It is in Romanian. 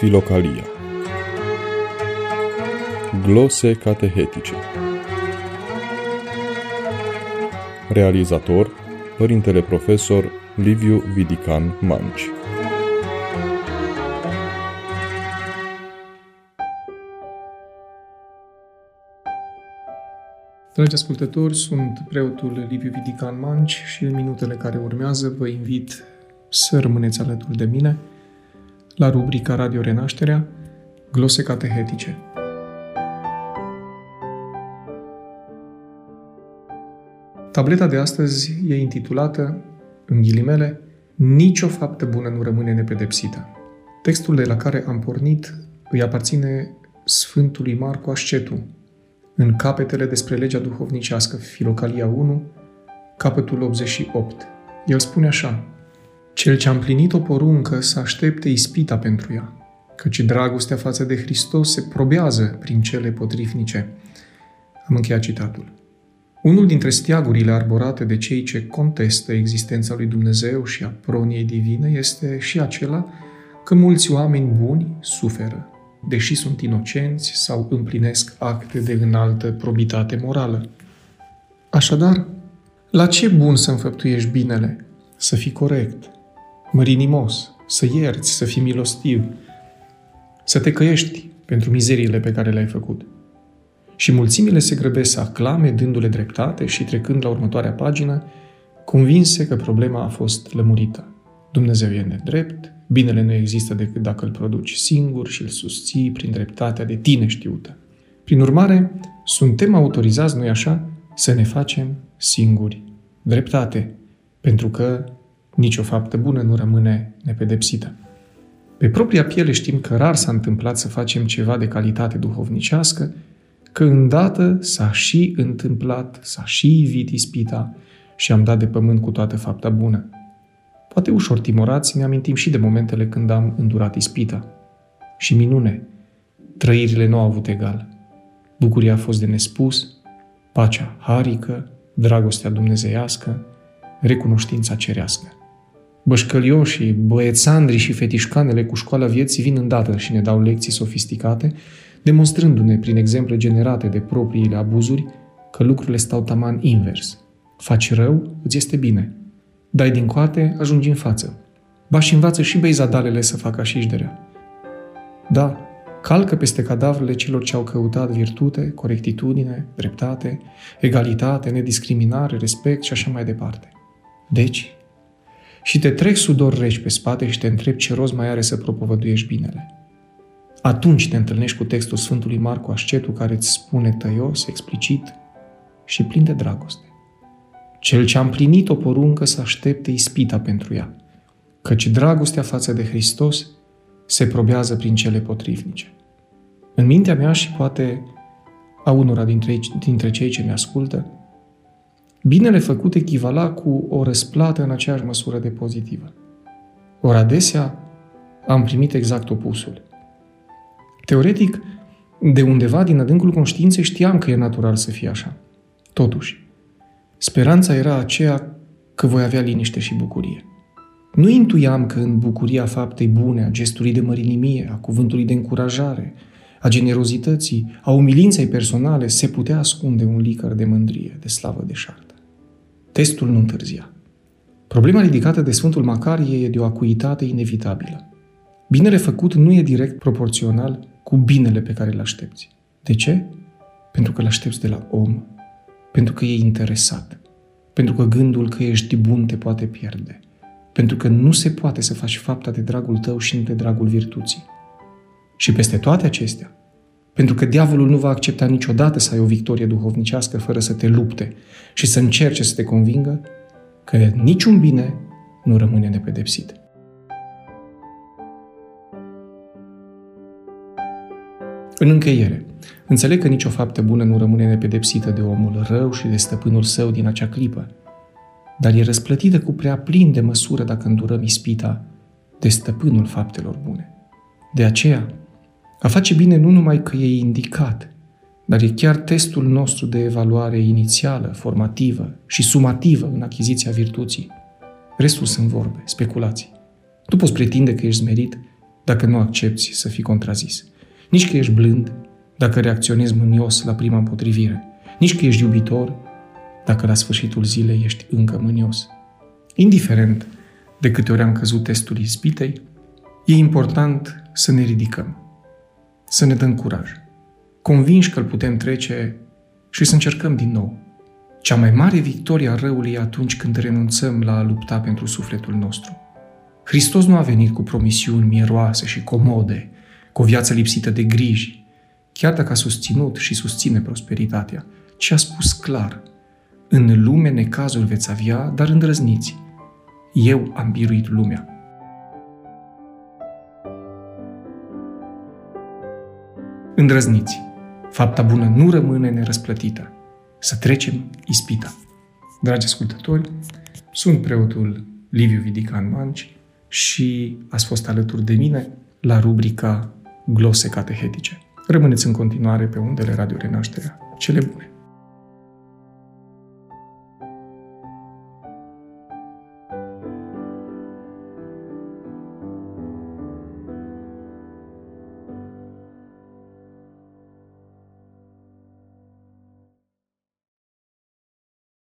Filocalia Glose catehetice. Realizator Părintele Profesor Liviu Vidican Manci. Dragi ascultători, sunt preotul Liviu Vidican Manci și în minutele care urmează vă invit să rămâneți alături de mine la rubrica Radio Renașterea, Glose catehetice. Tableta de astăzi e intitulată, în ghilimele, Nici o faptă bună nu rămâne nepedepsită. Textul de la care am pornit îi aparține Sfântului Marcu Ascetu, în capetele despre legea duhovnicească, Filocalia 1, capătul 88. El spune așa, Cel ce a împlinit o poruncă să aștepte ispita pentru ea, căci dragostea față de Hristos se probează prin cele potrivnice. Am încheiat citatul. Unul dintre steagurile arborate de cei ce contestă existența lui Dumnezeu și a proniei divine este și acela că mulți oameni buni suferă, deși sunt inocenți sau împlinesc acte de înaltă probitate morală. Așadar, la ce bun să înfăptuiești binele? Să fii corect, mărinimos, să ierți, să fii milostiv, să te căiești pentru mizeriile pe care le-ai făcut. Și mulțimile se grăbesc să aclame, dându-le dreptate și trecând la următoarea pagină, convinse că problema a fost lămurită. Dumnezeu e nedrept, binele nu există decât dacă îl produci singur și îl susții prin dreptatea de tine știută. Prin urmare, suntem autorizați, noi așa, să ne facem singuri dreptate, pentru că nicio faptă bună nu rămâne nepedepsită. Pe propria piele știm că rar s-a întâmplat să facem ceva de calitate duhovnicească, că îndată s-a și întâmplat, s-a și ivit ispita și am dat de pământ cu toată fapta bună. Poate ușor timorați ne amintim și de momentele când am îndurat ispita. Și minune, trăirile nu au avut egal. Bucuria a fost de nespus, pacea harică, dragostea dumnezeiască, recunoștința cerească. Bășcălioșii, băiețandrii și fetișcanele cu școala vieții vin îndată și ne dau lecții sofisticate, demonstrându-ne prin exemple generate de propriile abuzuri că lucrurile stau taman invers. Faci rău, îți este bine. Dai din coate, ajungi în față. Ba și învață și beizadalele să facă așișderea. Da, calcă peste cadavrele celor ce au căutat virtute, corectitudine, dreptate, egalitate, nediscriminare, respect și așa mai departe. Deci, și te trec sudor reci pe spate și te întreb ce rost mai are să propovăduiești binele. Atunci te întâlnești cu textul Sfântului Marcu Ascetu care îți spune tăios, explicit și plin de dragoste. Cel ce a împlinit o poruncă să aștepte ispita pentru ea, căci dragostea față de Hristos se probează prin cele potrivnice. În mintea mea și poate a unora dintre, dintre cei ce ne ascultă, binele făcut echivala cu o răsplată în aceeași măsură de pozitivă. Ori adesea am primit exact opusul. Teoretic, de undeva din adâncul conștiinței știam că e natural să fie așa. Totuși, speranța era aceea că voi avea liniște și bucurie. Nu intuiam că în bucuria faptei bune, a gestului de mărinimie, a cuvântului de încurajare, a generozității, a umilinței personale, se putea ascunde un licăr de mândrie, de slavă deșartă. Testul nu întârzia. Problema ridicată de Sfântul Macarie e de o acuitate inevitabilă. Binele făcut nu e direct proporțional cu binele pe care îl aștepți. De ce? Pentru că îl aștepți de la om, pentru că e interesat, pentru că gândul că ești bun te poate pierde, pentru că nu se poate să faci fapta de dragul tău și nu de dragul virtuții. Și peste toate acestea, pentru că diavolul nu va accepta niciodată să ai o victorie duhovnicească fără să te lupte și să încerce să te convingă că niciun bine nu rămâne nepedepsit. În încheiere, înțeleg că nicio faptă bună nu rămâne nepedepsită de omul rău și de stăpânul său din acea clipă, dar e răsplătită cu prea plin de măsură dacă îndurăm ispita de stăpânul faptelor bune. De aceea, a face bine nu numai că e indicat, dar e chiar testul nostru de evaluare inițială, formativă și sumativă în achiziția virtuții. Restul sunt vorbe, speculații. Tu poți pretinde că ești smerit dacă nu accepti să fii contrazis. Nici că ești blând dacă reacționezi mânios la prima împotrivire. Nici că ești iubitor dacă la sfârșitul zilei ești încă mânios. Indiferent de câte ori am căzut testul ispitei, e important să ne ridicăm, să ne dăm curaj, convinși că îl putem trece și să încercăm din nou. Cea mai mare victorie a răului e atunci când renunțăm la a lupta pentru sufletul nostru. Hristos nu a venit cu promisiuni mieroase și comode, cu o viață lipsită de griji, chiar dacă a susținut și susține prosperitatea, ci a spus clar, în lume necazuri veți avea, dar îndrăzniți. Eu am biruit lumea. Îndrăzniți. Fapta bună nu rămâne nerăsplătită. Să trecem ispita. Dragi ascultători, sunt preotul Liviu Vidican Manci și ați fost alături de mine la rubrica Glose catehetice. Rămâneți în continuare pe undele Radio Renașterea. Cele bune!